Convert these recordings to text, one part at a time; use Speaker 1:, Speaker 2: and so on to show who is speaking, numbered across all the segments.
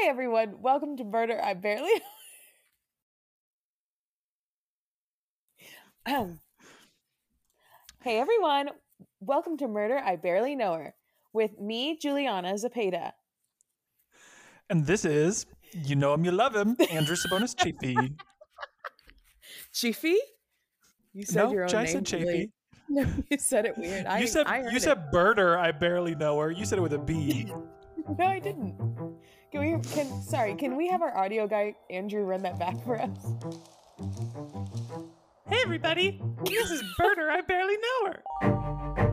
Speaker 1: Hi, everyone. Welcome to Murder I Barely. Um, hey, everyone. Welcome to Murder I Barely Know Her with me, Juliana Zapata.
Speaker 2: And this is You Know Him, You Love Him, Andrew Sabonis Chafee.
Speaker 1: Chafee? You said
Speaker 2: no,
Speaker 1: your own
Speaker 2: I
Speaker 1: name.
Speaker 2: said Chafee.
Speaker 1: No, you said it weird. I,
Speaker 2: You said you
Speaker 1: it.
Speaker 2: said birder, I barely know her. You said it with a B.
Speaker 1: No, I didn't. Can we? Can sorry? Can we have our audio guy Andrew run that back for us?
Speaker 2: Hey everybody, this is Berner. I barely know her.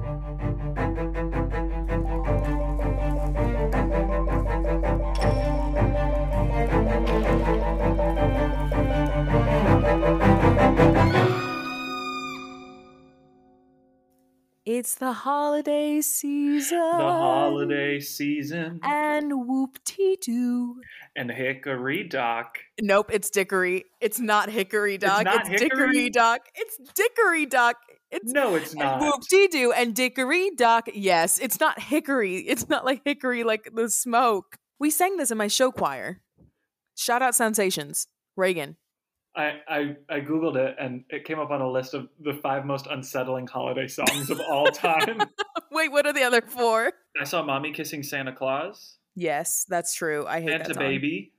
Speaker 1: It's the holiday season.
Speaker 3: the holiday season
Speaker 1: and whoop tee doo.
Speaker 3: and Hickory Dock.
Speaker 1: Nope, it's Dickory. It's not Hickory Dock. It's,
Speaker 3: not
Speaker 1: Dickory
Speaker 3: Hickory?
Speaker 1: Dock. It's Dickory Dock. It's
Speaker 3: No, it's not.
Speaker 1: Whoop dee doo and Dickory Dock. Yes, it's not Hickory. It's not like Hickory, like the smoke. We sang this in my show choir. Shout out Sensations. Reagan.
Speaker 3: I, I I googled it and it came up on a list of the five most unsettling holiday songs of all time.
Speaker 1: Wait, what are the other four?
Speaker 3: I saw "Mommy Kissing Santa Claus,"
Speaker 1: Yes, that's true. I hate that
Speaker 3: "Santa
Speaker 1: song.
Speaker 3: Baby,"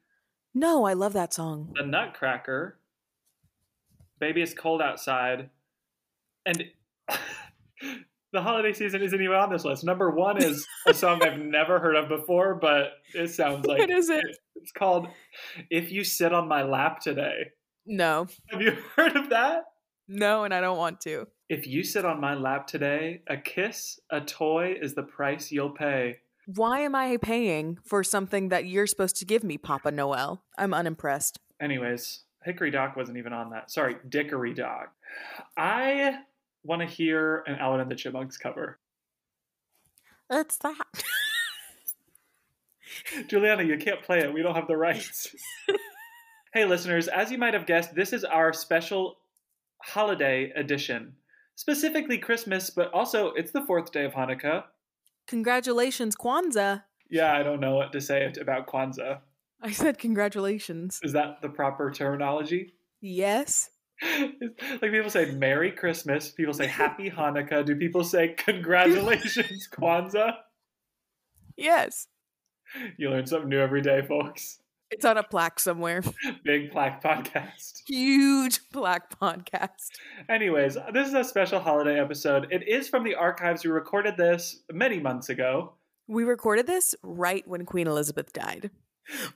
Speaker 1: No, I love that song.
Speaker 3: "The Nutcracker," "Baby It's Cold Outside," and the holiday season isn't even on this list. Number one is a song I've never heard of before, but it sounds like
Speaker 1: what is it?
Speaker 3: it's called "If You Sit on My Lap Today."
Speaker 1: No,
Speaker 3: Have you heard of that?
Speaker 1: no, and I don't want to.
Speaker 3: If you sit on my lap today, a kiss, a toy is the price you'll pay.
Speaker 1: Why am I paying for something that you're supposed to give me, Papa Noel? I'm unimpressed.
Speaker 3: Anyways, Hickory Dock wasn't even on that. Sorry, Dickory Dock. I want to hear an Alvin and the Chipmunks cover.
Speaker 1: It's that.
Speaker 3: Juliana, you can't play it. We don't have the rights. hey, listeners, as you might have guessed, this is our special holiday edition. Specifically Christmas, but also it's the fourth day of Hanukkah.
Speaker 1: Congratulations, Kwanzaa.
Speaker 3: Yeah, I don't know what to say about Kwanzaa.
Speaker 1: I said congratulations.
Speaker 3: Is that the proper terminology?
Speaker 1: Yes.
Speaker 3: like people say Merry Christmas, people say Happy Hanukkah. Do people say Congratulations, Kwanzaa?
Speaker 1: Yes.
Speaker 3: You learn something new every day, folks.
Speaker 1: It's on a plaque somewhere.
Speaker 3: Big Plaque Podcast.
Speaker 1: Huge plaque podcast.
Speaker 3: Anyways, this is a special holiday episode. It is from the archives. We recorded this many months ago.
Speaker 1: We recorded this right when Queen Elizabeth died.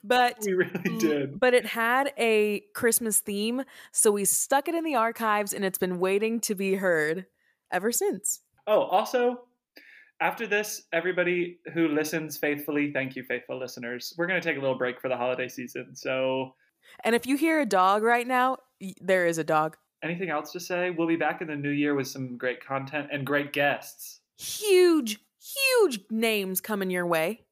Speaker 1: But
Speaker 3: We really did.
Speaker 1: but it had a Christmas theme, so we stuck it in the archives and it's been waiting to be heard ever since.
Speaker 3: Oh, also, after this, everybody who listens faithfully, thank you, faithful listeners. We're going to take a little break for the holiday season. So,
Speaker 1: And if you hear a dog right now, there is a dog.
Speaker 3: anything else to say? We'll be back in the new year with some great content and great guests.
Speaker 1: Huge, huge names coming your way.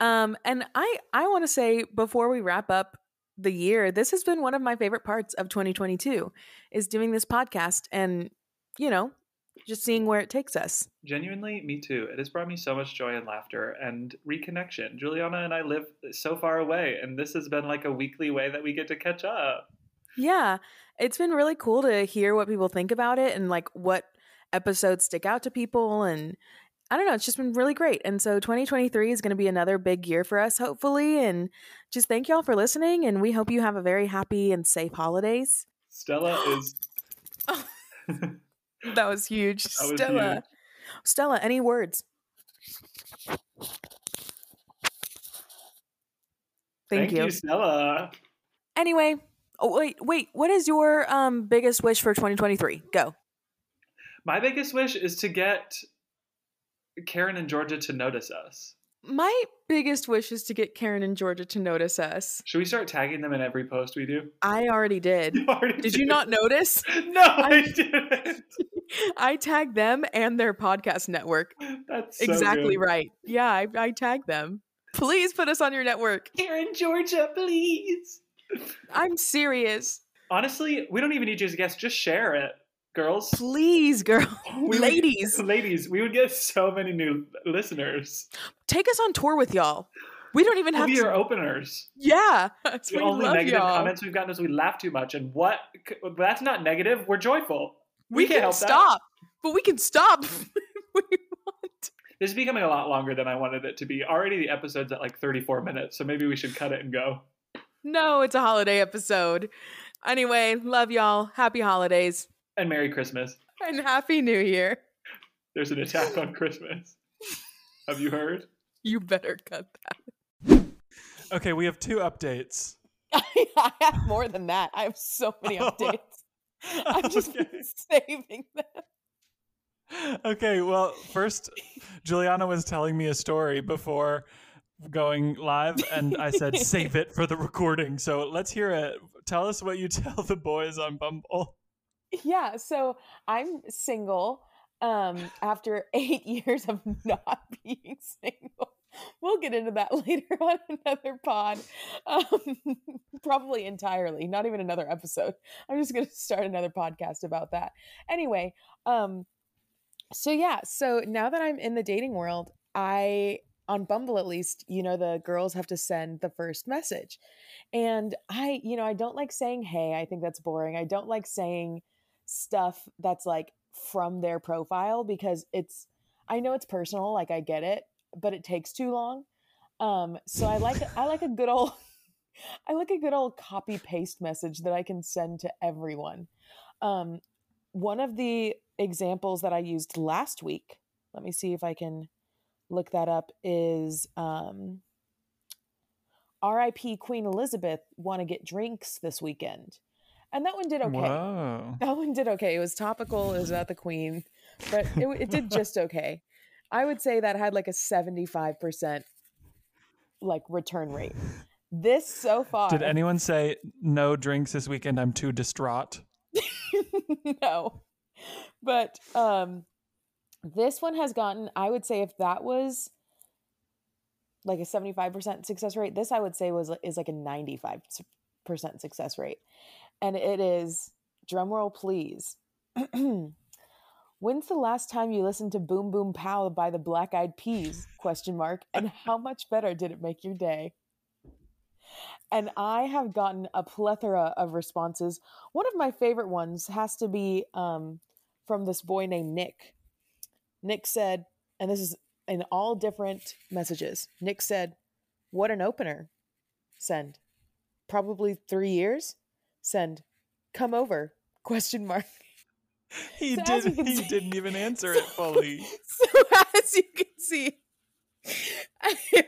Speaker 1: Um, and I I want to say before we wrap up the year, this has been one of my favorite parts of 2022 is doing this podcast and you know just seeing where it takes us.
Speaker 3: Genuinely, me too. It has brought me so much joy and laughter and reconnection. Juliana and I live uh, so far away, and this has been like a weekly way that we get to catch up.
Speaker 1: Yeah, it's been really cool to hear what people think about it and like what episodes stick out to people and I don't know, it's just been really great. And so 2023 is going to be another big year for us hopefully and just thank y'all for listening and we hope you have a very happy and safe holidays.
Speaker 3: Stella is. Oh.
Speaker 1: That was huge.
Speaker 3: That was
Speaker 1: Stella.
Speaker 3: huge.
Speaker 1: Stella, any words? Thank, you.
Speaker 3: Stella.
Speaker 1: Anyway, oh wait, wait, what is your um biggest wish for 2023? Go.
Speaker 3: My biggest wish is to get Karen and Georgia to notice us.
Speaker 1: My biggest wish is to get Karen and Georgia to notice us.
Speaker 3: Should we start tagging them in every post we do?
Speaker 1: I already did.
Speaker 3: You already
Speaker 1: Did you not notice?
Speaker 3: No, I, didn't.
Speaker 1: I tagged them and their podcast network.
Speaker 3: That's so
Speaker 1: exactly
Speaker 3: good.
Speaker 1: right. Yeah, I, I tagged them. Please put us on your network.
Speaker 3: Karen, Georgia, please.
Speaker 1: I'm serious.
Speaker 3: Honestly, we don't even need you as a guest. Just share it, girls.
Speaker 1: Please, girl.
Speaker 3: We would-
Speaker 1: Ladies,
Speaker 3: ladies, we would get so many new listeners.
Speaker 1: take us on tour with y'all. We don't even
Speaker 4: We'll
Speaker 1: have
Speaker 4: be
Speaker 1: to.
Speaker 4: your openers.
Speaker 1: yeah. That's
Speaker 4: The
Speaker 1: we
Speaker 4: only
Speaker 1: love
Speaker 4: negative
Speaker 1: y'all.
Speaker 4: comments we've gotten is we laugh too much, and what? That's not negative. We're joyful.
Speaker 1: we,
Speaker 4: can't
Speaker 1: can
Speaker 4: help that.
Speaker 1: stop, but we can stop. we want.
Speaker 4: This is becoming a lot longer than I wanted it to be. Already the episode's at like 34 minutes, so maybe we should cut it and go.
Speaker 1: No, it's a holiday episode. Anyway, love y'all. Happy holidays
Speaker 4: And Merry Christmas.
Speaker 1: and Happy New Year.
Speaker 4: There's an attack on Christmas. Have you heard?
Speaker 1: You better cut that.
Speaker 3: Okay, we have two updates.
Speaker 1: I have more than that. I have so many
Speaker 3: Oh,
Speaker 1: updates. I'm just
Speaker 3: Okay.
Speaker 1: saving them.
Speaker 3: Okay, well, first, Juliana was telling me a story before going live, and I said, save it for the recording. So let's hear it. Tell us what you tell the boys on Bumble.
Speaker 1: Yeah, so I'm single um after 8 years of not being single. We'll get into that later on another pod. Um, probably entirely, not even another episode. I'm just going to start another podcast about that. Anyway, um so yeah, so now that I'm in the dating world, I on Bumble at least, you know, the girls have to send the first message. And I, you know, I don't like saying hey, I think that's boring. I don't like saying stuff that's like from their profile because it's I know it's personal, like I get it, but it takes too long. Um so I like I like a good old I like a good old copy paste message that I can send to everyone. Um one of the examples that I used last week, let me see if I can look that up is um RIP Queen Elizabeth want to get drinks this weekend. And that one did okay.
Speaker 3: Whoa.
Speaker 1: That one did okay. It was topical. It was about the queen, but it, it did just okay. I would say that had like a 75% like return rate. This so far.
Speaker 3: Did anyone say no drinks this weekend? I'm too distraught.
Speaker 1: no. But um this one has gotten I would say if that was like a 75% success rate, this I would say was is like a 95% success rate. And it is drumroll please. When's the last time you listened to Boom Boom Pow by the Black Eyed Peas? Question mark. And how much better did it make your day? And I have gotten a plethora of responses. One of my favorite ones has to be um, from this boy named Nick. Nick said, and this is in all different messages. Nick said, "What an opener!" Send. Probably three years. Send. Come over? Question mark.
Speaker 3: He
Speaker 1: So
Speaker 3: did.
Speaker 1: you can
Speaker 3: He
Speaker 1: see-
Speaker 3: didn't even answer it fully.
Speaker 1: So as you can see, if,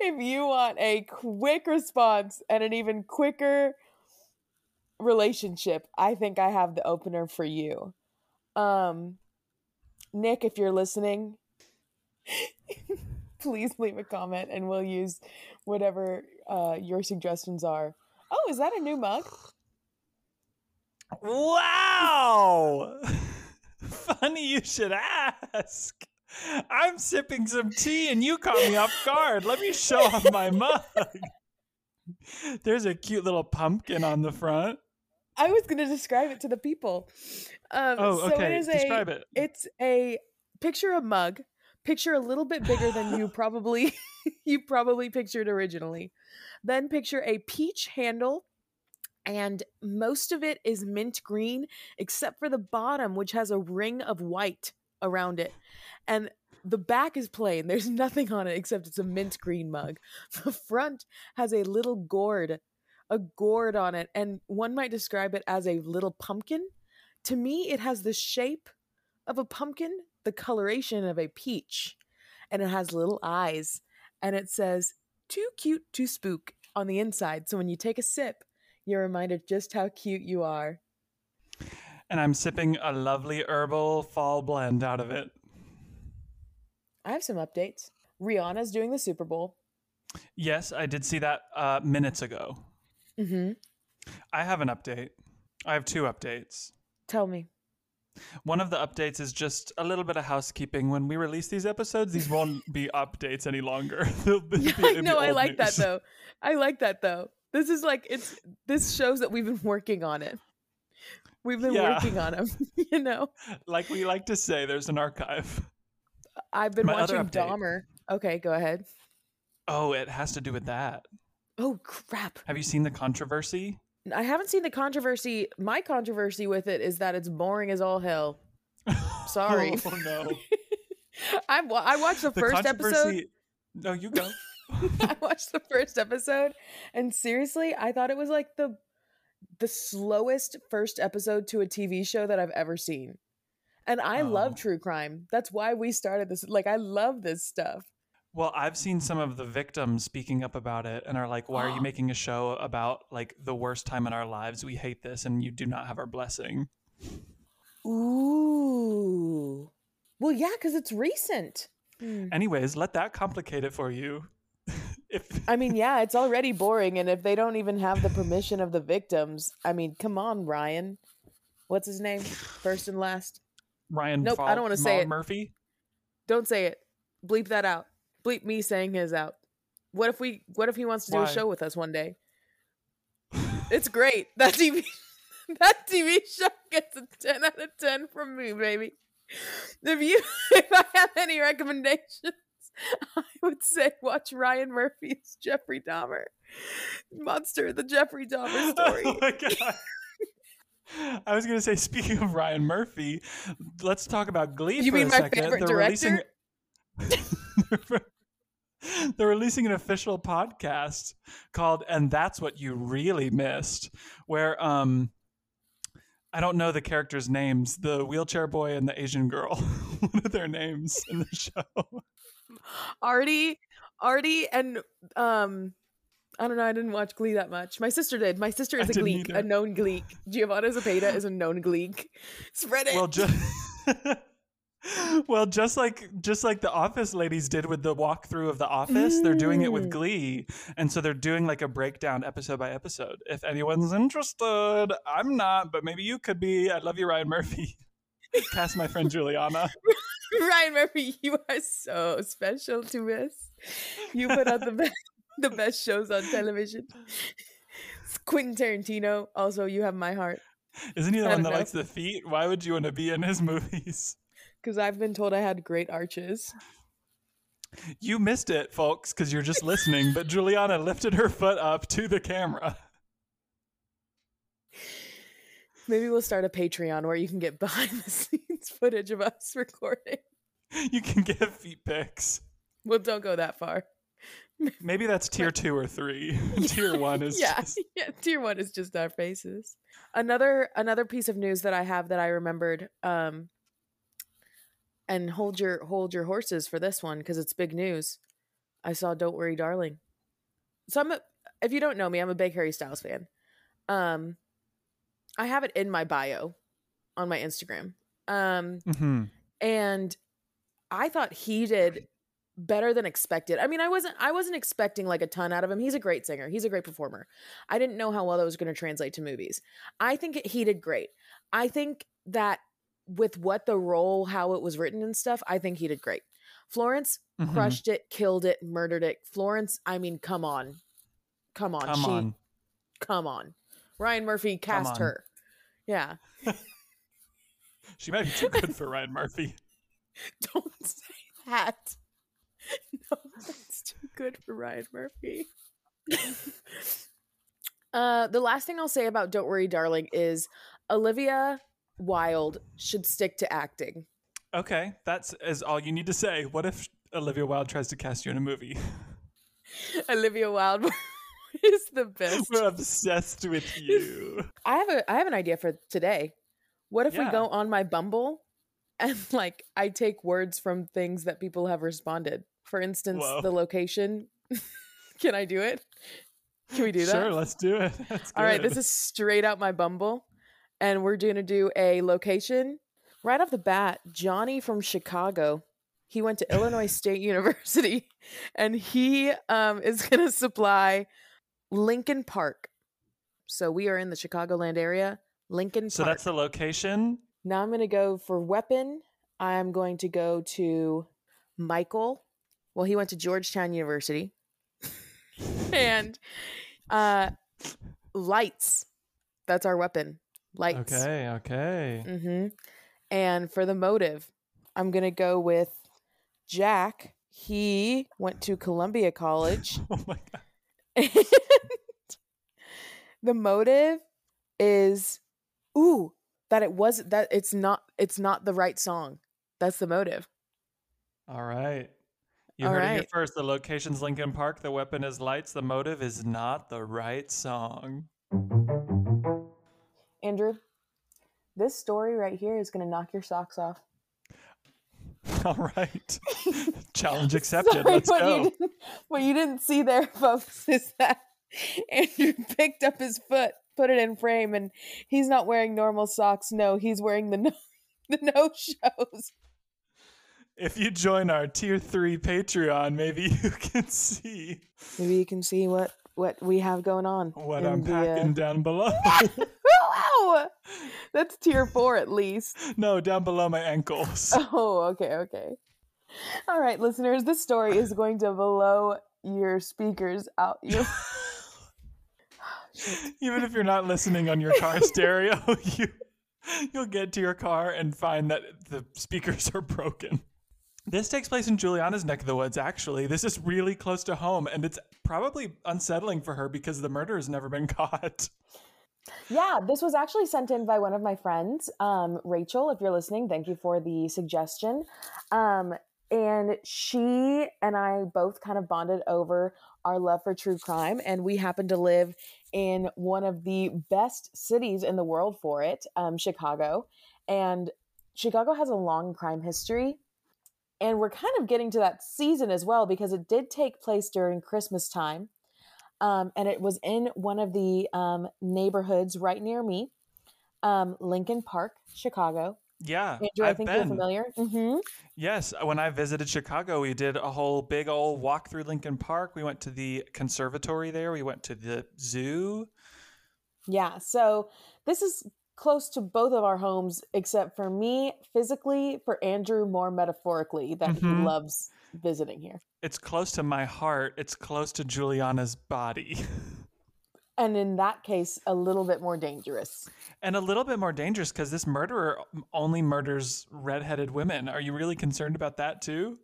Speaker 1: if you want a quick response and an even quicker relationship, I think I have the opener for you. Um Nick, if you're listening, please leave a comment and we'll use whatever uh, your suggestions are. Oh, is that a new mug?
Speaker 3: Wow! Funny you should ask. I'm sipping some tea and you caught me off guard. Let me show off my mug. There's a cute little pumpkin on the front.
Speaker 1: I was going to describe it to the people. Um,
Speaker 3: Oh,
Speaker 1: so
Speaker 3: okay.
Speaker 1: It is
Speaker 3: Describe
Speaker 1: a,
Speaker 3: it.
Speaker 1: It's a picture of a mug, picture a little bit bigger than you probably you probably pictured originally. Then picture a peach handle and most of it is mint green except for the bottom which has a ring of white around it. And the back is plain. There's nothing on it except it's a mint green mug. The front has a little gourd, a gourd on it, and one might describe it as a little pumpkin. To me, it has the shape of a pumpkin, the coloration of a peach, and it has little eyes. And it says, too cute to spook on the inside. So when you take a sip, you're reminded just how cute you are.
Speaker 3: And I'm sipping a lovely herbal fall blend out of it.
Speaker 1: I have some updates. Rihanna's doing the Super Bowl.
Speaker 3: Yes, I did see that uh, minutes ago.
Speaker 1: Mm-hmm.
Speaker 3: I have an update. I have two updates.
Speaker 1: Tell me.
Speaker 3: One of the updates is just a little bit of housekeeping. When we release these episodes, these won't be updates any longer. They'll be-
Speaker 1: Yeah,
Speaker 3: it'll be
Speaker 1: no, I
Speaker 3: old
Speaker 1: like that though. I like that though. This is like it's this shows that we've been working on it. We've been
Speaker 3: Yeah.
Speaker 1: working on them, you know.
Speaker 3: Like we like to say, there's an archive.
Speaker 1: I've been
Speaker 3: My
Speaker 1: watching. Dahmer. Okay, go ahead.
Speaker 3: Oh, it has to do with that.
Speaker 1: Oh crap.
Speaker 3: Have you seen the controversy?
Speaker 1: I haven't seen the controversy. My controversy with it is that it's boring as all hell. Sorry.
Speaker 3: oh no.
Speaker 1: I wa- I watched the,
Speaker 3: The
Speaker 1: first episode.
Speaker 3: No, you go.
Speaker 1: I watched the first episode and seriously, I thought it was like the the slowest first episode to a TV show that I've ever seen. And I
Speaker 3: Oh.
Speaker 1: love true crime. That's why we started this. Like I love this stuff.
Speaker 3: Well, I've seen some of the victims speaking up about it and are like, why are you making a show about like the worst time in our lives? We hate this and you do not have our blessing.
Speaker 1: Ooh. Well, yeah, cuz it's recent. Hmm.
Speaker 3: Anyways, let that complicate it for you. if
Speaker 1: I mean, yeah, it's already boring and if they don't even have the permission of the victims, I mean, come on, Ryan. What's his name? First and last.
Speaker 3: Ryan
Speaker 1: Nope, I don't wanna say it.
Speaker 3: Murphy.
Speaker 1: Don't say it. Bleep that out. Bleep me saying his out. What if we what if he wants to do
Speaker 3: Why?
Speaker 1: a show with us one day? It's great. That TV that TV show gets a 10 out of 10 from me, baby. If you if I have any recommendations, I would say watch Ryan Murphy's Jeffrey Dahmer. Monster, the Jeffrey Dahmer oh story.
Speaker 3: oh my god. I was gonna say, speaking of Ryan Murphy, let's talk about Glee
Speaker 1: You
Speaker 3: for
Speaker 1: mean
Speaker 3: a
Speaker 1: my
Speaker 3: second.
Speaker 1: favorite
Speaker 3: They're releasing
Speaker 1: director?
Speaker 3: They're releasing an official podcast called "And That's What You Really Missed," where um, I don't know the characters' names. The wheelchair boy and the Asian girl. what are their names in the show?
Speaker 1: Artie, Artie, and um, I don't know. I didn't watch Glee that much. My sister did. My sister is a
Speaker 3: didn't
Speaker 1: Gleek, a known Gleek. Giovanna Zapata is a known Gleek. Spread it.
Speaker 3: well, just well, just like just like the Office ladies did with the walkthrough of the Office, they're doing it with
Speaker 1: Mm.
Speaker 3: Glee, and so they're doing like a breakdown episode by episode. If anyone's interested, I'm not, but maybe you could be. I love you, Ryan Murphy. Cast my friend Juliana.
Speaker 1: Ryan Murphy, you are so special to us. You put out the best, the best shows on television. Quentin Tarantino, also you have my heart
Speaker 3: Isn't he the one that
Speaker 1: know.
Speaker 3: likes the feet? Why would you want to be in his movies?
Speaker 1: Because I've been told I had great arches.
Speaker 3: You missed it, folks, because you're just listening. But Juliana lifted her foot up to the camera.
Speaker 1: Maybe we'll start a Patreon where you can get behind the scenes footage of us recording.
Speaker 3: You can get feet pics.
Speaker 1: Well, don't go that far.
Speaker 3: Maybe that's tier two or three. tier one is
Speaker 1: yeah,
Speaker 3: just
Speaker 1: yeah. Tier one is just our faces. Another another piece of news that I have that I remembered. Um, and hold your hold your horses for this one because it's big news. I saw "Don't Worry, Darling." So I'm a, if you don't know me, I'm a big Harry Styles fan. Um, I have it in my bio on my Instagram. Um,
Speaker 3: Mhm.
Speaker 1: and I thought he did better than expected. I mean, I wasn't I wasn't expecting like a ton out of him. He's a great singer. He's a great performer. I didn't know how well that was going to translate to movies. I think it, he did great. I think that with what the role, how it was written and stuff, I think he did great. Florence
Speaker 3: Mhm.
Speaker 1: crushed it, killed it, murdered it. Florence, I mean, come on. Come on.
Speaker 3: Come
Speaker 1: she
Speaker 3: on.
Speaker 1: come on. Ryan Murphy cast her. Yeah.
Speaker 3: She might be too good for Ryan Murphy.
Speaker 1: Don't say that. No, that's too good for Ryan Murphy. uh, the last thing I'll say about Don't Worry, Darling is Olivia Wilde should stick to acting.
Speaker 3: Okay, that's is all you need to say. What if Olivia Wilde tries to cast you in a movie?
Speaker 1: Olivia Wilde is the best.
Speaker 3: We're obsessed with you.
Speaker 1: I have a I have an idea for today. What if we go on my Bumble and like I take words from things that people have responded? For instance,
Speaker 3: Whoa.
Speaker 1: the location. Can I do it? Can we do that?
Speaker 3: Sure, let's do it.
Speaker 1: All right, this is straight out my Bumble, and we're going to do a location right off the bat. Johnny from Chicago. He went to Illinois State University, and he um, is going to supply Lincoln Park. So we are in the Chicagoland area. Lincoln Park.
Speaker 3: so
Speaker 1: Park.
Speaker 3: that's the location.
Speaker 1: Now I'm going to go for weapon. I'm going to go to Michael. Well, he went to Georgetown University. and uh lights. That's our weapon. Lights.
Speaker 3: Okay, okay.
Speaker 1: Mhm. And for the motive, I'm going to go with Jack. he went to Columbia College.
Speaker 3: Oh my god.
Speaker 1: And the motive is ooh, that it was that it's not it's not the right song. That's the motive.
Speaker 3: All right. You
Speaker 1: All
Speaker 3: heard it here first. The location's Lincoln Park. The weapon is lights. The motive is not the right song.
Speaker 1: Andrew, this story right here is gonna knock your socks off.
Speaker 3: All right. Challenge accepted.
Speaker 1: Sorry,
Speaker 3: Let's
Speaker 1: what
Speaker 3: go.
Speaker 1: You didn't, what you didn't see there, folks, is that Andrew picked up his foot, put it in frame, and he's not wearing normal socks. No, he's wearing the no, the no shows.
Speaker 3: If you join our tier three Patreon, maybe you can see
Speaker 1: Maybe you can see what what we have going on.
Speaker 3: what I'm
Speaker 1: the, uh,
Speaker 3: packing down below.
Speaker 1: wow, that's tier four at least.
Speaker 3: no, down below my ankles.
Speaker 1: Oh, okay, okay. All right, listeners, this story is going to blow your speakers out. Your
Speaker 3: Even if you're not listening on your car stereo, you you'll get to your car and find that the speakers are broken. This takes place in Juliana's neck of the woods, actually. This is really close to home, and it's probably unsettling for her because the murder has never been caught.
Speaker 1: Yeah, this was actually sent in by one of my friends, um, Rachel. If you're listening, thank you for the suggestion. Um, and she and I both kind of bonded over our love for true crime, and we happen to live in one of the best cities in the world for it, um, Chicago. And Chicago has a long crime history. And we're kind of getting to that season as well because it did take place during Christmas time um, and it was in one of the um, neighborhoods right near me, um, Lincoln Park, Chicago.
Speaker 3: Yeah,
Speaker 1: Andrew, I
Speaker 3: I've
Speaker 1: think you're
Speaker 3: been.
Speaker 1: familiar. hmm
Speaker 3: Yes, when I visited Chicago, we did a whole big old walk through Lincoln Park. We went to the conservatory there. We went to the zoo.
Speaker 1: Yeah, so this is close to both of our homes, except for me physically, for Andrew more metaphorically, that
Speaker 3: Mhm.
Speaker 1: he loves visiting here.
Speaker 3: It's close to my heart. It's close to Juliana's body.
Speaker 1: And in that case, a little bit more dangerous.
Speaker 3: And a little bit more dangerous because this murderer only murders redheaded women. Are you really concerned about that too?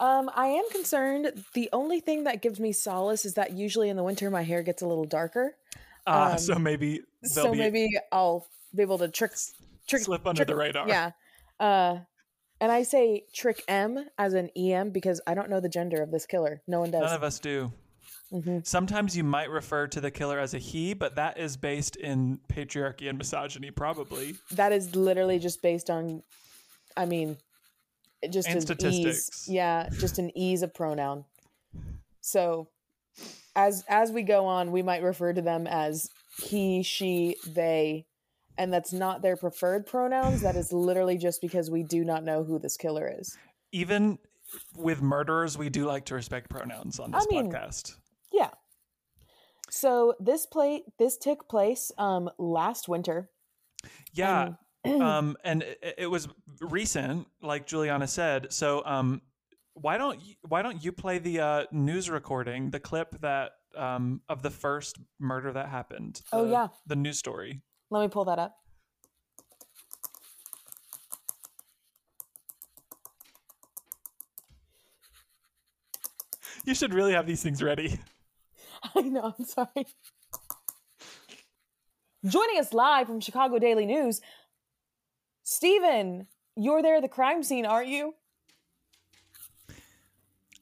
Speaker 1: Um, I am concerned. The only thing that gives me solace is that usually in the winter my hair gets a little darker. Um,
Speaker 3: so maybe
Speaker 1: so
Speaker 3: be
Speaker 1: maybe I'll be able to trick, trick
Speaker 3: slip under
Speaker 1: trick-
Speaker 3: the radar.
Speaker 1: Yeah. Uh, and I say trick M as an EM because I don't know the gender of this killer. No one does.
Speaker 3: None of us do.
Speaker 1: Mhm.
Speaker 3: Sometimes you might refer to the killer as a he, but that is based in patriarchy and misogyny, probably.
Speaker 1: That is literally just based on, I mean, it just
Speaker 3: And
Speaker 1: an
Speaker 3: statistics.
Speaker 1: ease. Yeah, just an ease of pronoun. So, as as we go on, we might refer to them as he, she, they, and that's not their preferred pronouns. That is literally just because we do not know who this killer is.
Speaker 3: Even with murderers, we do like to respect pronouns on
Speaker 1: I
Speaker 3: this
Speaker 1: mean,
Speaker 3: podcast.
Speaker 1: Yeah. So this play this took place um last winter.
Speaker 3: Yeah.
Speaker 1: and-
Speaker 3: um, and it, it was recent, like Juliana said. So, um, why don't you, why don't you play the uh, news recording, the clip that um, of the first murder that happened?
Speaker 1: Oh, yeah.
Speaker 3: the news story.
Speaker 1: Let me pull that up.
Speaker 3: You should really have these things ready.
Speaker 1: I know, I'm sorry. Joining us live from Chicago Daily News, Steven, you're there at the crime scene, aren't you?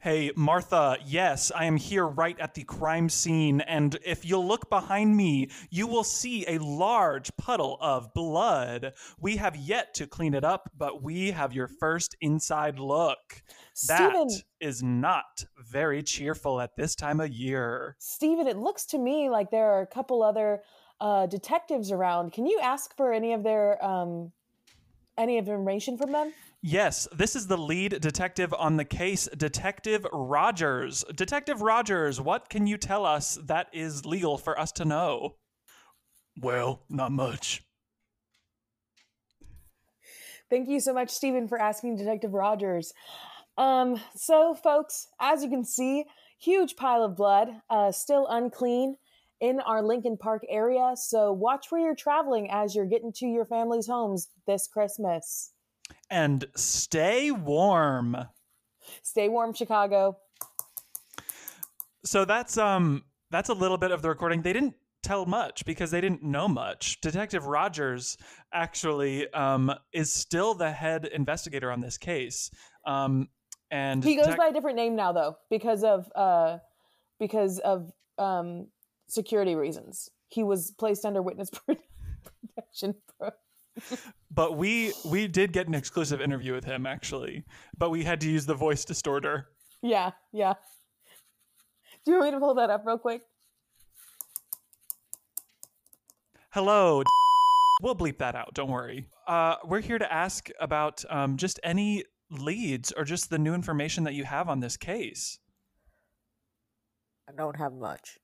Speaker 3: Hey, Martha, yes, I am here right at the crime scene, and if you'll look behind me, you will see a large puddle of blood. We have yet to clean it up, but we have your first inside look. That
Speaker 1: Steven,
Speaker 3: is not very cheerful at this time of year.
Speaker 1: Steven, it looks to me like there are a couple other uh, detectives around. Can you ask for any of their um, any information from them?
Speaker 3: Yes, this is the lead detective on the case, Detective Rogers. Detective Rogers, what can you tell us that is legal for us to know? Well, not much.
Speaker 1: Thank you so much, Stephen, for asking Detective Rogers. Um, so, folks, as you can see, huge pile of blood, uh, still unclean in our Lincoln Park area. So, watch where you're traveling as you're getting to your family's homes this Christmas.
Speaker 3: And stay warm.
Speaker 1: Stay warm, Chicago.
Speaker 3: So that's um that's a little bit of the recording. They didn't tell much because they didn't know much. Detective Rogers actually um is still the head investigator on this case. Um and
Speaker 1: He goes
Speaker 3: detec-
Speaker 1: by a different name now, though, because of uh, because of um, security reasons. He was placed under witness protection. Pro-
Speaker 3: but we we did get an exclusive interview with him actually. But we had to use the voice distorter.
Speaker 1: yeah, yeah. Do you want me to pull that up real quick?
Speaker 3: Hello. We'll bleep that out. Don't worry. Uh, we're here to ask about um, just any leads or just the new information that you have on this case.
Speaker 1: I don't have much.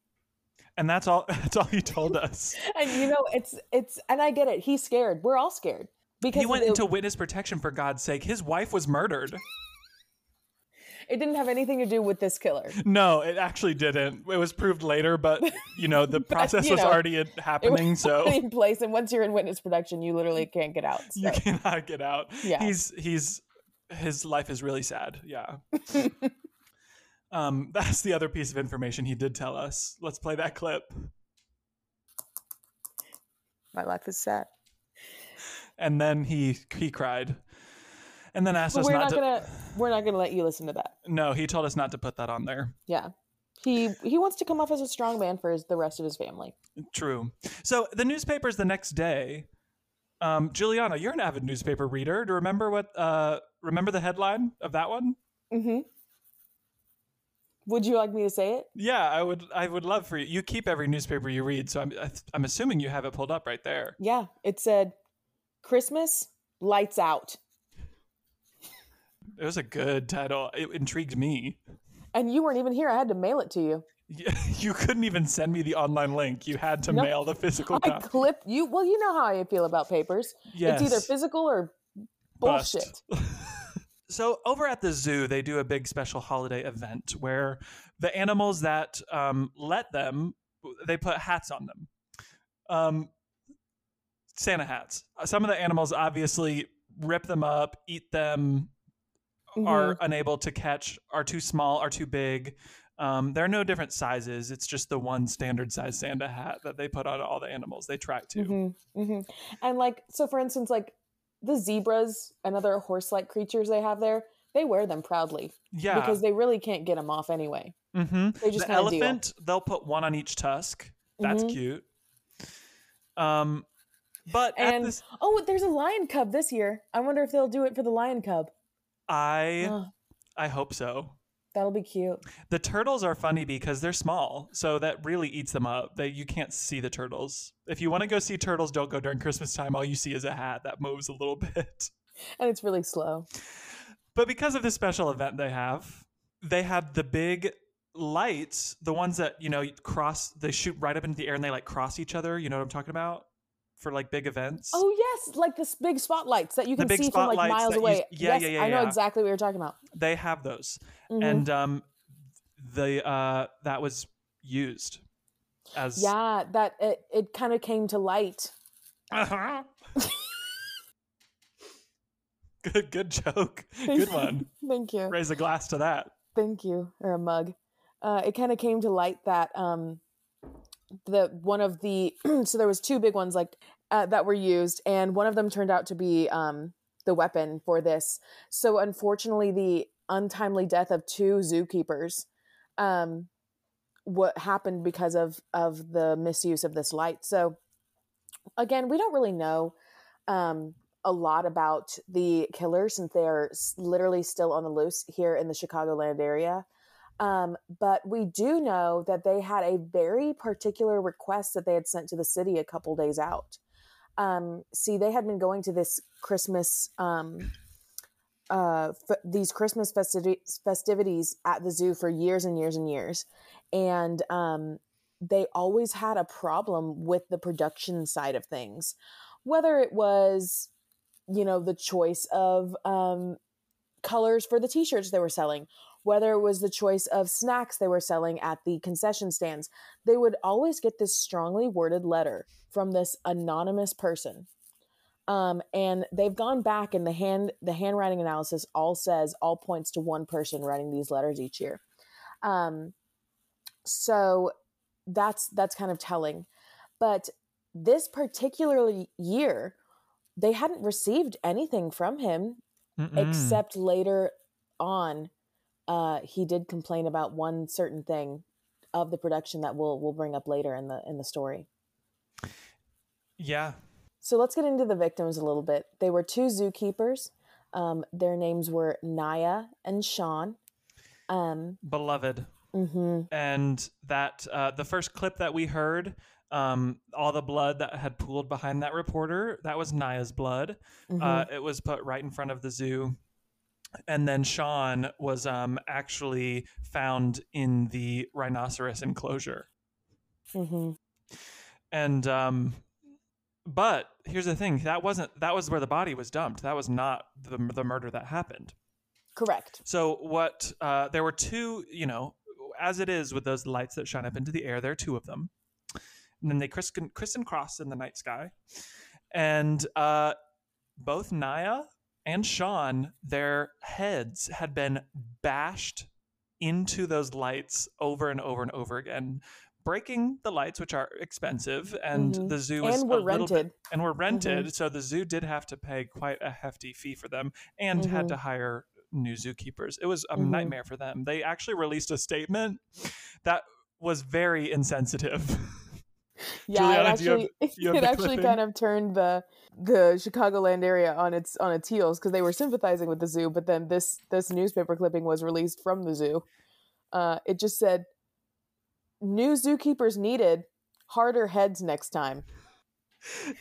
Speaker 3: And that's all. That's all he told us.
Speaker 1: And you know, it's it's and I get it. He's scared. We're all scared because
Speaker 3: he went
Speaker 1: it,
Speaker 3: into witness protection for God's sake. His wife was murdered.
Speaker 1: it didn't have anything to do with this killer.
Speaker 3: No, it actually didn't. It was proved later, but you know the process
Speaker 1: you
Speaker 3: was
Speaker 1: know,
Speaker 3: already
Speaker 1: It
Speaker 3: happening.
Speaker 1: was
Speaker 3: so
Speaker 1: in place, and once you're in witness protection, you literally can't get out.
Speaker 3: you cannot get out.
Speaker 1: Yeah.
Speaker 3: He's he's his life is really sad. Yeah. Um, that's the other piece of information he did tell us. Let's play that clip.
Speaker 1: My life is sad.
Speaker 3: And then he he cried, and then asked
Speaker 1: But
Speaker 3: us
Speaker 1: we're
Speaker 3: not,
Speaker 1: not
Speaker 3: to.
Speaker 1: gonna we're not gonna let you listen to that.
Speaker 3: No, he told us not to put that on there.
Speaker 1: Yeah. He he wants to come off as a strong man for his, the rest of his family.
Speaker 3: True. So the newspapers the next day. Um, Juliana, you're an avid newspaper reader. Do you remember what? Uh, remember the headline of that one?
Speaker 1: Mm-hmm. Would you like me to say it?
Speaker 3: Yeah, I would. I would love for you. You keep every newspaper you read, so I'm. I'm assuming you have it pulled up right there.
Speaker 1: Yeah. It said Christmas lights out.
Speaker 3: It was a good title. It intrigued me.
Speaker 1: And you weren't even here. I had to mail it to you.
Speaker 3: You couldn't even send me the online link. You had to
Speaker 1: Nope.
Speaker 3: mail the physical
Speaker 1: I
Speaker 3: copy.
Speaker 1: clipped you. Well, you know how I feel about papers.
Speaker 3: Yes.
Speaker 1: It's either physical or bullshit.
Speaker 3: So over at the zoo, they do a big special holiday event where the animals that um, let them, they put hats on them, um, Santa hats. Some of the animals obviously rip them up, eat them, are unable to catch, are too small, are too big. Um, there are no different sizes. It's just the one standard size Santa hat that they put on all the animals they try to.
Speaker 1: hmm hmm And like, so for instance, like the zebras and other horse-like creatures they have there, they wear them proudly
Speaker 3: Yeah.
Speaker 1: because they really can't get them off anyway.
Speaker 3: hmm
Speaker 1: They just
Speaker 3: the
Speaker 1: kinda deal.
Speaker 3: elephant, they'll put one on each tusk. That's
Speaker 1: Mhm.
Speaker 3: cute. Um, but at
Speaker 1: And
Speaker 3: this,
Speaker 1: oh, there's a lion cub this year. I wonder if they'll do it for the lion cub.
Speaker 3: I
Speaker 1: Oh,
Speaker 3: I hope so.
Speaker 1: That'll be cute.
Speaker 3: The turtles are funny because they're small, so that really eats them up. That you can't see the turtles. If you want to go see turtles, don't go during Christmas time. All you see is a hat that moves a little bit.
Speaker 1: And it's really slow.
Speaker 3: But because of this special event they have, they have the big lights, the ones that, you know, cross, they shoot right up into the air and they like cross each other. You know what I'm talking about? For like big events.
Speaker 1: Oh yes, like this big spotlights that you can see from like miles
Speaker 3: that you-
Speaker 1: away.
Speaker 3: yeah,
Speaker 1: yes,
Speaker 3: yeah, yeah,
Speaker 1: I know
Speaker 3: yeah.
Speaker 1: exactly what you're talking about.
Speaker 3: They have those.
Speaker 1: Mhm.
Speaker 3: And um, the uh, that was used as.
Speaker 1: yeah, that it, it kind of came to light.
Speaker 3: Uh-huh. good, good joke. Good one.
Speaker 1: Thank you.
Speaker 3: Raise a glass to that.
Speaker 1: Thank you, or a mug. Uh, it kind of came to light that um, the one of the so there was two big ones like uh, that were used, and one of them turned out to be um, the weapon for this. So unfortunately, the untimely death of two zookeepers, um, what happened because of of the misuse of this light. So again, we don't really know um, a lot about the killer since they are literally still on the loose here in the Chicagoland area. Um, but we do know that they had a very particular request that they had sent to the city a couple days out. Um, see, they had been going to this Christmas, um, uh, f- these Christmas festivi- festivities at the zoo for years and years and years. And um, they always had a problem with the production side of things, whether it was, you know, the choice of um, colors for the t shirts they were selling, whether it was the choice of snacks they were selling at the concession stands, they would always get this strongly worded letter from this anonymous person Um, and they've gone back and the hand the handwriting analysis all says all points to one person writing these letters each year. Um, so that's that's kind of telling. But this particular year, they hadn't received anything from him
Speaker 3: Mm-mm.
Speaker 1: except later on uh, he did complain about one certain thing of the production that we'll we'll bring up later in the in the story.
Speaker 3: yeah.
Speaker 1: So let's get into the victims a little bit. They were two zookeepers. Um, their names were Naya and Sean. Um,
Speaker 3: Beloved.
Speaker 1: Mm-hmm.
Speaker 3: and that uh, the first clip that we heard um, all the blood that had pooled behind that reporter that was naya's blood
Speaker 1: mhm.
Speaker 3: uh, it was put right in front of the zoo and then sean was um, actually found in the rhinoceros enclosure
Speaker 1: Mhm.
Speaker 3: and um, but here's the thing that wasn't that was where the body was dumped that was not the, the murder that happened
Speaker 1: Correct.
Speaker 3: So what? Uh, there were two. You know, as it is with those lights that shine up into the air, there are two of them, and then they criss, criss and cross in the night sky, and uh, both Naya and Sean, their heads had been bashed into those lights over and over and over again. Breaking the lights, which are expensive, and
Speaker 1: Mhm.
Speaker 3: the zoo was
Speaker 1: And were
Speaker 3: little bit-
Speaker 1: rented.
Speaker 3: and were rented. So the zoo did have to pay quite a hefty fee for them and had
Speaker 1: Mhm.
Speaker 3: to hire new zookeepers. It was a
Speaker 1: Mhm.
Speaker 3: nightmare for them. They actually released a statement that was very insensitive.
Speaker 1: Yeah,
Speaker 3: Juliana,
Speaker 1: it
Speaker 3: do you have-
Speaker 1: actually
Speaker 3: you have
Speaker 1: it actually kind of turned the the Chicagoland area on its on its heels because they were sympathizing with the zoo, but then this this newspaper clipping was released from the zoo. Uh, it just said, "New zookeepers needed, harder heads next time."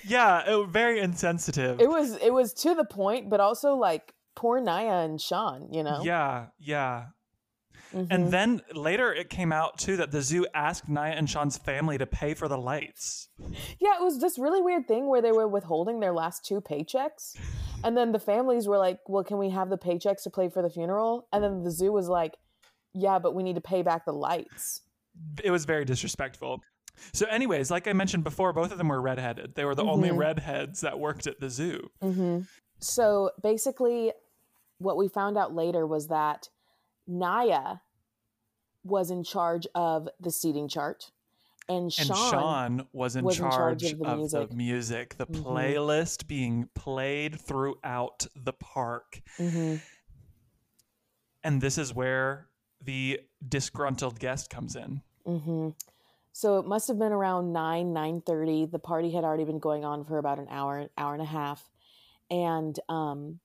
Speaker 3: yeah, it, was very insensitive.
Speaker 1: It was it was to the point, but also like poor Naya and Sean, you know.
Speaker 3: Yeah, yeah.
Speaker 1: Mhm.
Speaker 3: And then later it came out too that the zoo asked Naya and Sean's family to pay for the lights.
Speaker 1: Yeah, it was this really weird thing where they were withholding their last two paychecks. And then the families were like, well, can we have the paychecks to pay for the funeral? And then the zoo was like, yeah, but we need to pay back the lights.
Speaker 3: It was very disrespectful. So, anyways, like I mentioned before, both of them were redheaded. They were the only
Speaker 1: Mhm.
Speaker 3: redheads that worked at the zoo.
Speaker 1: Mm-hmm. So basically, what we found out later was that Naya was in charge of the seating chart. And
Speaker 3: And
Speaker 1: Sean,
Speaker 3: Sean, was in
Speaker 1: was in
Speaker 3: charge,
Speaker 1: charge of the
Speaker 3: of
Speaker 1: music.
Speaker 3: the music, the
Speaker 1: Mhm.
Speaker 3: playlist being played throughout the park.
Speaker 1: Mhm.
Speaker 3: And this is where the disgruntled guest comes in.
Speaker 1: hmm So it must have been around nine nine thirty. The party had already been going on for about an hour, hour and a half, and um,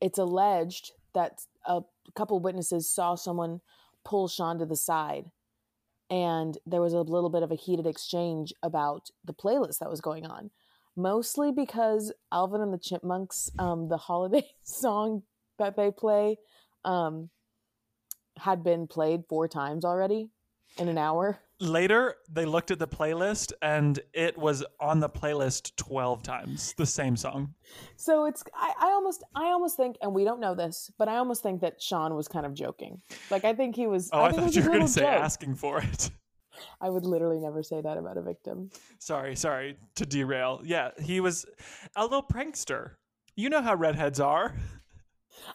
Speaker 1: it's alleged that a couple witnesses saw someone pull Sean to the side, and there was a little bit of a heated exchange about the playlist that was going on. Mostly because Alvin and the Chipmunks, um, the holiday song that they play, um, had been played four times already in an hour.
Speaker 3: Later, they looked at the playlist and it was on the playlist 12 times, the same song.
Speaker 1: So it's I, I almost I almost think, and we don't know this, but I almost think that Sean was kind of joking. Like I think he was.
Speaker 3: Oh, I,
Speaker 1: it
Speaker 3: thought you were going to say
Speaker 1: joke.
Speaker 3: asking for it.
Speaker 1: I would literally never say that about a victim.
Speaker 3: sorry, sorry to derail. Yeah, he was a little prankster. You know how redheads are.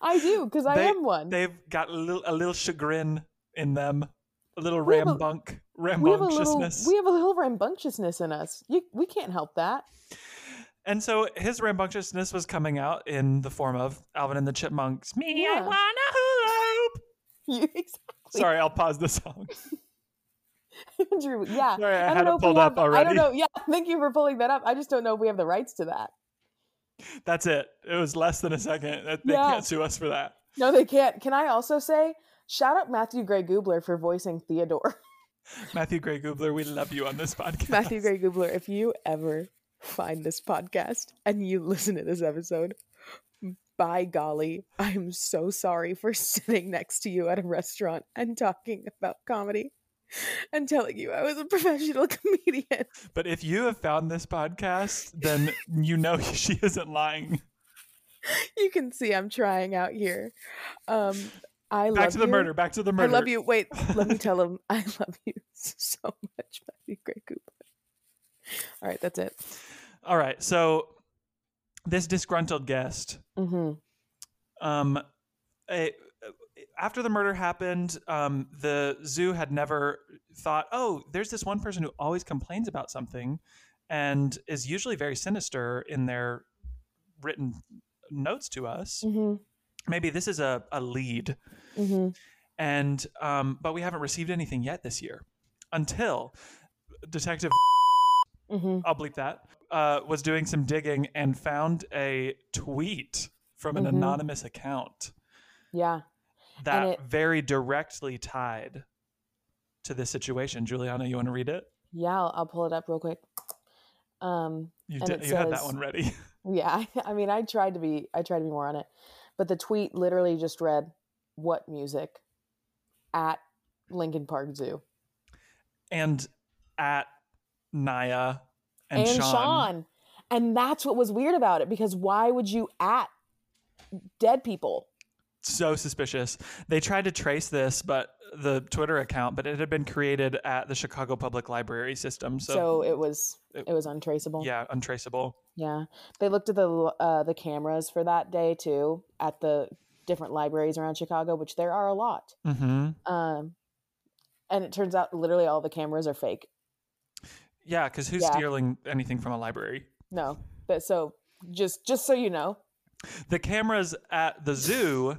Speaker 1: I do because I
Speaker 3: They-
Speaker 1: am one.
Speaker 3: They've got a little, a little chagrin in them, a little
Speaker 1: We have
Speaker 3: rambunk,
Speaker 1: we have a little we have a little rambunctiousness in us. You, we can't help that.
Speaker 3: And so his rambunctiousness was coming out in the form of Alvin and the Chipmunks. Me, I wanna hula hoop.
Speaker 1: You exactly.
Speaker 3: Sorry, I'll pause the song.
Speaker 1: Andrew, yeah.
Speaker 3: Sorry, I
Speaker 1: don't
Speaker 3: had
Speaker 1: know
Speaker 3: it pulled
Speaker 1: have-
Speaker 3: up
Speaker 1: I don't know. Yeah, thank you for pulling that up. I just don't know if we have the rights to that.
Speaker 3: That's it. It was less than a second. They
Speaker 1: Yeah.
Speaker 3: can't sue us for that.
Speaker 1: No, they can't. Can I also say shout out Matthew Gray Gubler for voicing Theodore?
Speaker 3: Matthew Gray Gubler, we love you on this podcast.
Speaker 1: Matthew Gray Gubler, if you ever find this podcast and you listen to this episode, by golly, I am so sorry for sitting next to you at a restaurant and talking about comedy and telling you I was a professional comedian.
Speaker 3: But if you have found this podcast, then you know she isn't lying.
Speaker 1: You can see I'm trying out here. Um, I love
Speaker 3: Back to the
Speaker 1: you.
Speaker 3: murder. Back to the murder.
Speaker 1: I love you. Wait, let me tell him I love you so much, Matthew Gray Gubler. All right, that's it.
Speaker 3: All right. So this disgruntled guest
Speaker 1: hmm
Speaker 3: um after the murder happened um the zoo had never thought oh there's this one person who always complains about something and is usually very sinister in their written notes to us
Speaker 1: hmm
Speaker 3: maybe this is a, a lead
Speaker 1: hmm
Speaker 3: and um but we haven't received anything yet this year until detective
Speaker 1: hmm
Speaker 3: I'll bleep that, uh, was doing some digging and found a tweet from an
Speaker 1: Mhm.
Speaker 3: anonymous account
Speaker 1: Yeah.
Speaker 3: that
Speaker 1: it-
Speaker 3: very directly tied to this situation. Juliana, you want to read it?
Speaker 1: Yeah. I'll, I'll pull it up real quick. Um,
Speaker 3: You, did, you had that one ready.
Speaker 1: Yeah, I mean, I tried to be, I tried to be more on it, but the tweet literally just read, "What music?" at Lincoln Park Zoo
Speaker 3: and at Naya and,
Speaker 1: and,
Speaker 3: Sean.
Speaker 1: Sean. and that's what was weird about it because why would you at dead people?
Speaker 3: So suspicious. They tried to trace this, but the Twitter account, but it had been created at the Chicago Public Library system. So,
Speaker 1: So, it was,
Speaker 3: it-
Speaker 1: it was untraceable.
Speaker 3: yeah, untraceable.
Speaker 1: Yeah, they looked at the uh, the cameras for that day too at the different libraries around Chicago, which there are a lot.
Speaker 3: hmm
Speaker 1: Um, and it turns out literally all the cameras are fake.
Speaker 3: Yeah, because who's
Speaker 1: Yeah.
Speaker 3: stealing anything from a library?
Speaker 1: No, but so just just so you know,
Speaker 3: the cameras at the zoo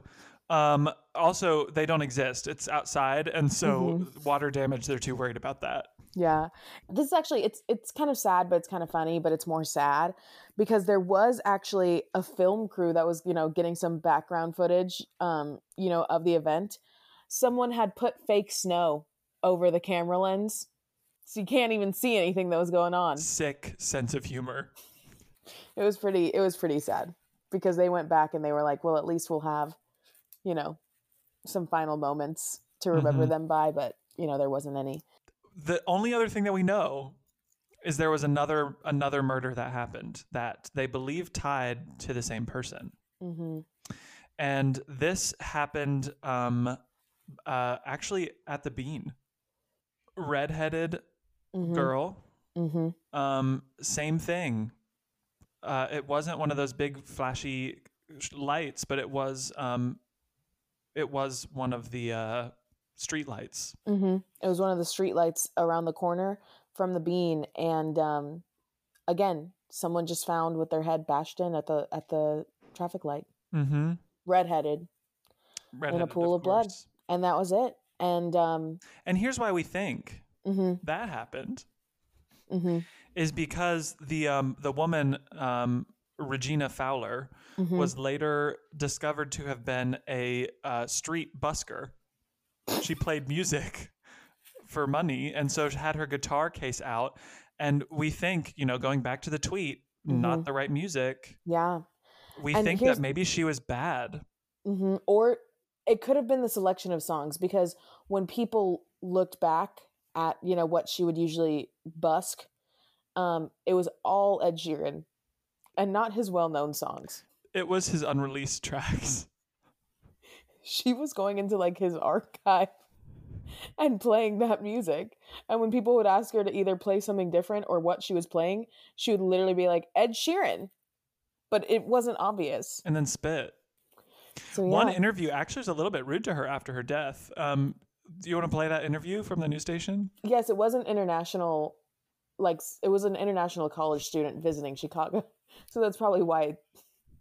Speaker 3: um also they don't exist. It's outside and so water damage they're too worried about that.
Speaker 1: Yeah, this is actually it's it's kind of sad, but it's kind of funny, but it's more sad because there was actually a film crew that was you know getting some background footage, um, you know, of the event. Someone had put fake snow over the camera lens, so you can't even see anything that was going on.
Speaker 3: sick sense of humor.
Speaker 1: It was pretty it was pretty sad because they went back and they were like well at least we'll have you know some final moments to remember
Speaker 3: Mhm.
Speaker 1: them by but you know there wasn't any.
Speaker 3: The only other thing that we know is there was another another murder that happened that they believe tied to the same person.
Speaker 1: Hmm
Speaker 3: and this happened um uh actually at the bean. Redheaded
Speaker 1: hmm
Speaker 3: girl.
Speaker 1: Hmm
Speaker 3: um same thing uh it wasn't one of those big flashy lights but it was um it was one of the uh street lights.
Speaker 1: Hmm it was one of the street lights around the corner from the bean and um again someone just found with their head bashed in at the at the traffic light.
Speaker 3: Mm-hmm.
Speaker 1: Redheaded.
Speaker 3: Redheaded, in a
Speaker 1: pool of blood. and that was it. And um
Speaker 3: and here's why we think
Speaker 1: hmm
Speaker 3: that happened
Speaker 1: hmm
Speaker 3: is because the um the woman um Regina Fowler
Speaker 1: hmm
Speaker 3: was later discovered to have been a uh, street busker. She played music for money, and so she had her guitar case out. And we think, you know, going back to the tweet, not the right music.
Speaker 1: yeah
Speaker 3: We
Speaker 1: And
Speaker 3: think that maybe she was bad.
Speaker 1: hmm Or it could have been the selection of songs because when people looked back at you know what she would usually busk, um, it was all Ed Sheeran, and not his well-known songs.
Speaker 3: It was his unreleased tracks.
Speaker 1: She was going into like his archive and playing that music. And when people would ask her to either play something different or what she was playing, she would literally be like Ed Sheeran, but it wasn't obvious.
Speaker 3: And then spit.
Speaker 1: So yeah.
Speaker 3: One interview actually was a little bit rude to her after her death. Um, you want to play that interview from the news station?
Speaker 1: yes, it was an international, like it was an international college student visiting Chicago, so that's probably why,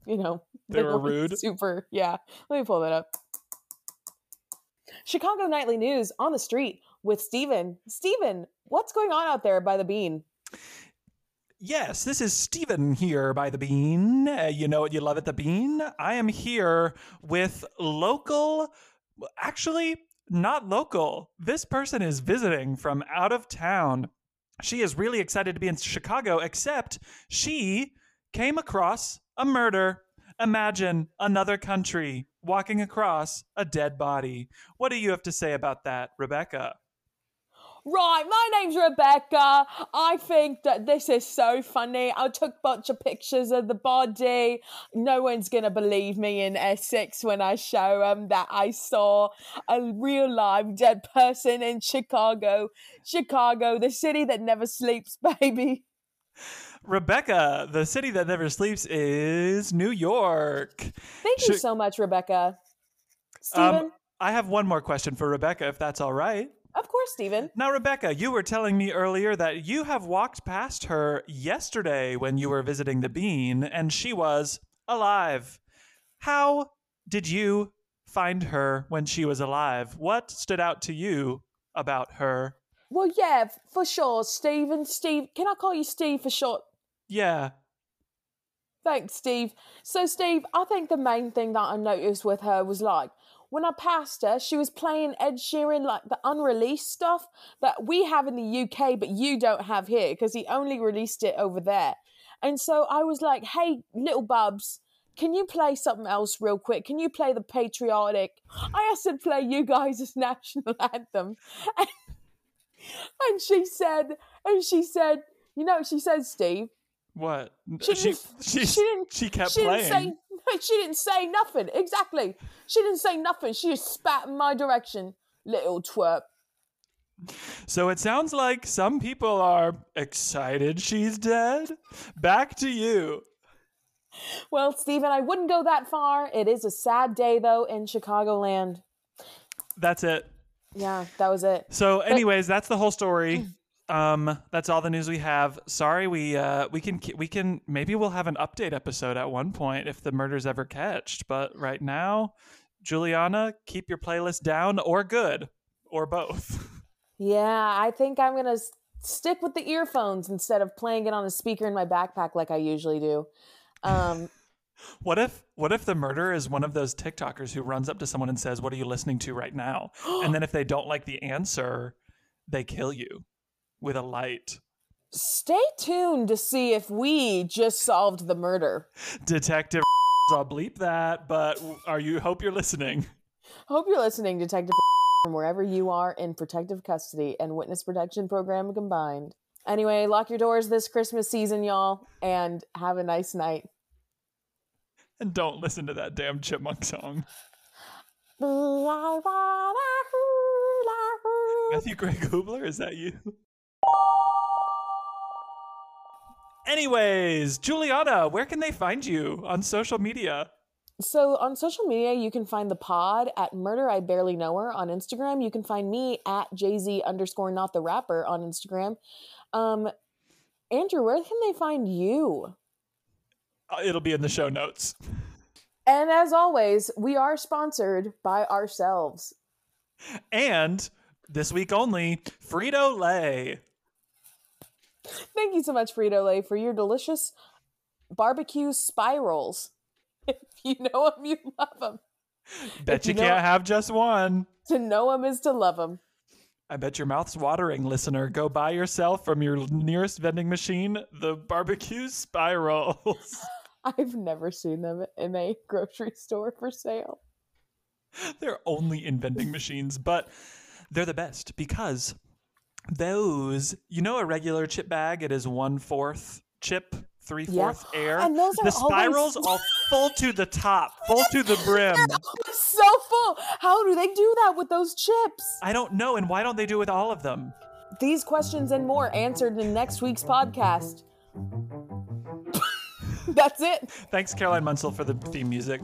Speaker 1: you know,
Speaker 3: They were rude?
Speaker 1: Super, yeah. Let me pull that up. Chicago Nightly News on the street with Steven. Steven, what's going on out there by the bean?
Speaker 3: Yes, this is Steven here by the Bean. Uh, you know what you love at the Bean? I am here with local, actually, not local. This person is visiting from out of town. She is really excited to be in Chicago, except she came across a murder. Imagine another country walking across a dead body. What do you have to say about that, Rebecca?
Speaker 1: Right, my name's Rebecca. I think that this is so funny. I took a bunch of pictures of the body. No one's gonna believe me in Essex when I show them that I saw a real live dead person in Chicago. Chicago, the city that never sleeps, baby.
Speaker 3: Rebecca, the city that never sleeps is New York.
Speaker 1: Thank you
Speaker 3: Should-
Speaker 1: so much, Rebecca.
Speaker 3: Um,
Speaker 1: Steven?
Speaker 3: I have one more question for Rebecca, if that's all right.
Speaker 1: Of course, Steven.
Speaker 3: Now, Rebecca, you were telling me earlier that you have walked past her yesterday when you were visiting the Bean, and she was alive. How did you find her when she was alive? What stood out to you about her?
Speaker 1: Well, yeah, for sure, Steven. Steve, can I call you Steve for short?
Speaker 3: Yeah.
Speaker 1: Thanks, Steve. So, Steve, I think the main thing that I noticed with her was like when I passed her, she was playing Ed Sheeran, like the unreleased stuff that we have in the UK, but you don't have here because he only released it over there. And so I was like, hey, little bubs, can you play something else real quick? Can you play the patriotic? I asked her to play you guys' national anthem. And, and she said, and she said, you know, what she said, Steve,
Speaker 3: What?
Speaker 1: She
Speaker 3: she, she,
Speaker 1: she didn't-
Speaker 3: she kept
Speaker 1: she
Speaker 3: playing.
Speaker 1: didn't say no, she didn't say nothing. Exactly. She didn't say nothing. She just spat in my direction. Little twerp.
Speaker 3: So it sounds like some people are excited she's dead. Back to you.
Speaker 1: Well, Stephen, I wouldn't go that far. It is a sad day though in Chicagoland.
Speaker 3: That's it.
Speaker 1: Yeah, that was it.
Speaker 3: So, anyways, that's the whole story. Um, that's all the news we have. Sorry, we uh, we can we can maybe we'll have an update episode at one point if the murders ever catched. But right now, Juliana, keep your playlist down or good or both.
Speaker 1: Yeah, I think I'm gonna stick with the earphones instead of playing it on a speaker in my backpack like I usually do. Um,
Speaker 3: What if what if the murderer is one of those TikTokers who runs up to someone and says, "What are you listening to right now?" and then if they don't like the answer, they kill you with a light.
Speaker 1: stay tuned to see if we just solved the murder.
Speaker 3: Detective, I'll bleep that, but are you hope you're listening?
Speaker 1: Hope you're listening, Detective from wherever you are in protective custody and witness protection program combined. Anyway, lock your doors this Christmas season, y'all, and have a nice night.
Speaker 3: And don't listen to that damn chipmunk song. Matthew Gray Gubler, is that you? Anyways, Juliana, where can they find you on social media?
Speaker 1: So on social media, you can find the pod at Murder I Barely Know Her on Instagram. You can find me at JZ underscore not the rapper on Instagram. Um, Andrew, where can they find you?
Speaker 3: Uh, It'll be in the show notes.
Speaker 1: And as always, we are sponsored by ourselves.
Speaker 3: And this week only, Frito Lay.
Speaker 1: Thank you so much, Frito Lay, for your delicious barbecue spirals. If you know them, you love them.
Speaker 3: Bet you
Speaker 1: you
Speaker 3: can't have just one.
Speaker 1: To know them is to love them.
Speaker 3: I bet your mouth's watering, listener. Go buy yourself from your nearest vending machine the barbecue spirals.
Speaker 1: I've never seen them in a grocery store for sale.
Speaker 3: they're only in vending machines, but they're the best because those, you know, a regular chip bag, it is one fourth chip, three fourth air.
Speaker 1: And those are
Speaker 3: the spirals
Speaker 1: always-
Speaker 3: are full to the top, full to the brim.
Speaker 1: so full. How do they do that with those chips?
Speaker 3: I don't know, and why don't they do it with all of them?
Speaker 1: These questions and more answered in next week's podcast. That's it.
Speaker 3: Thanks, Caroline Munsell, for the theme music.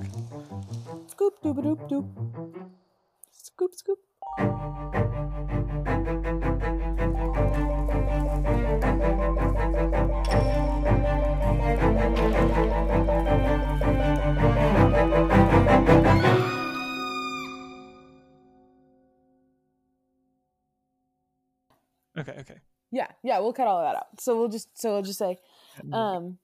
Speaker 1: Scoop doop doop doop. Scoop scoop.
Speaker 3: Okay, okay.
Speaker 1: Yeah, yeah, we'll cut all of that out. So we'll just so we'll just say, um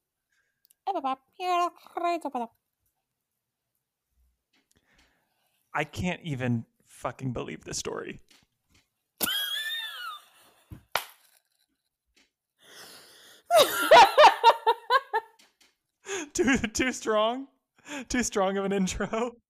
Speaker 3: I can't even fucking believe this story. too too strong? Too strong of an intro?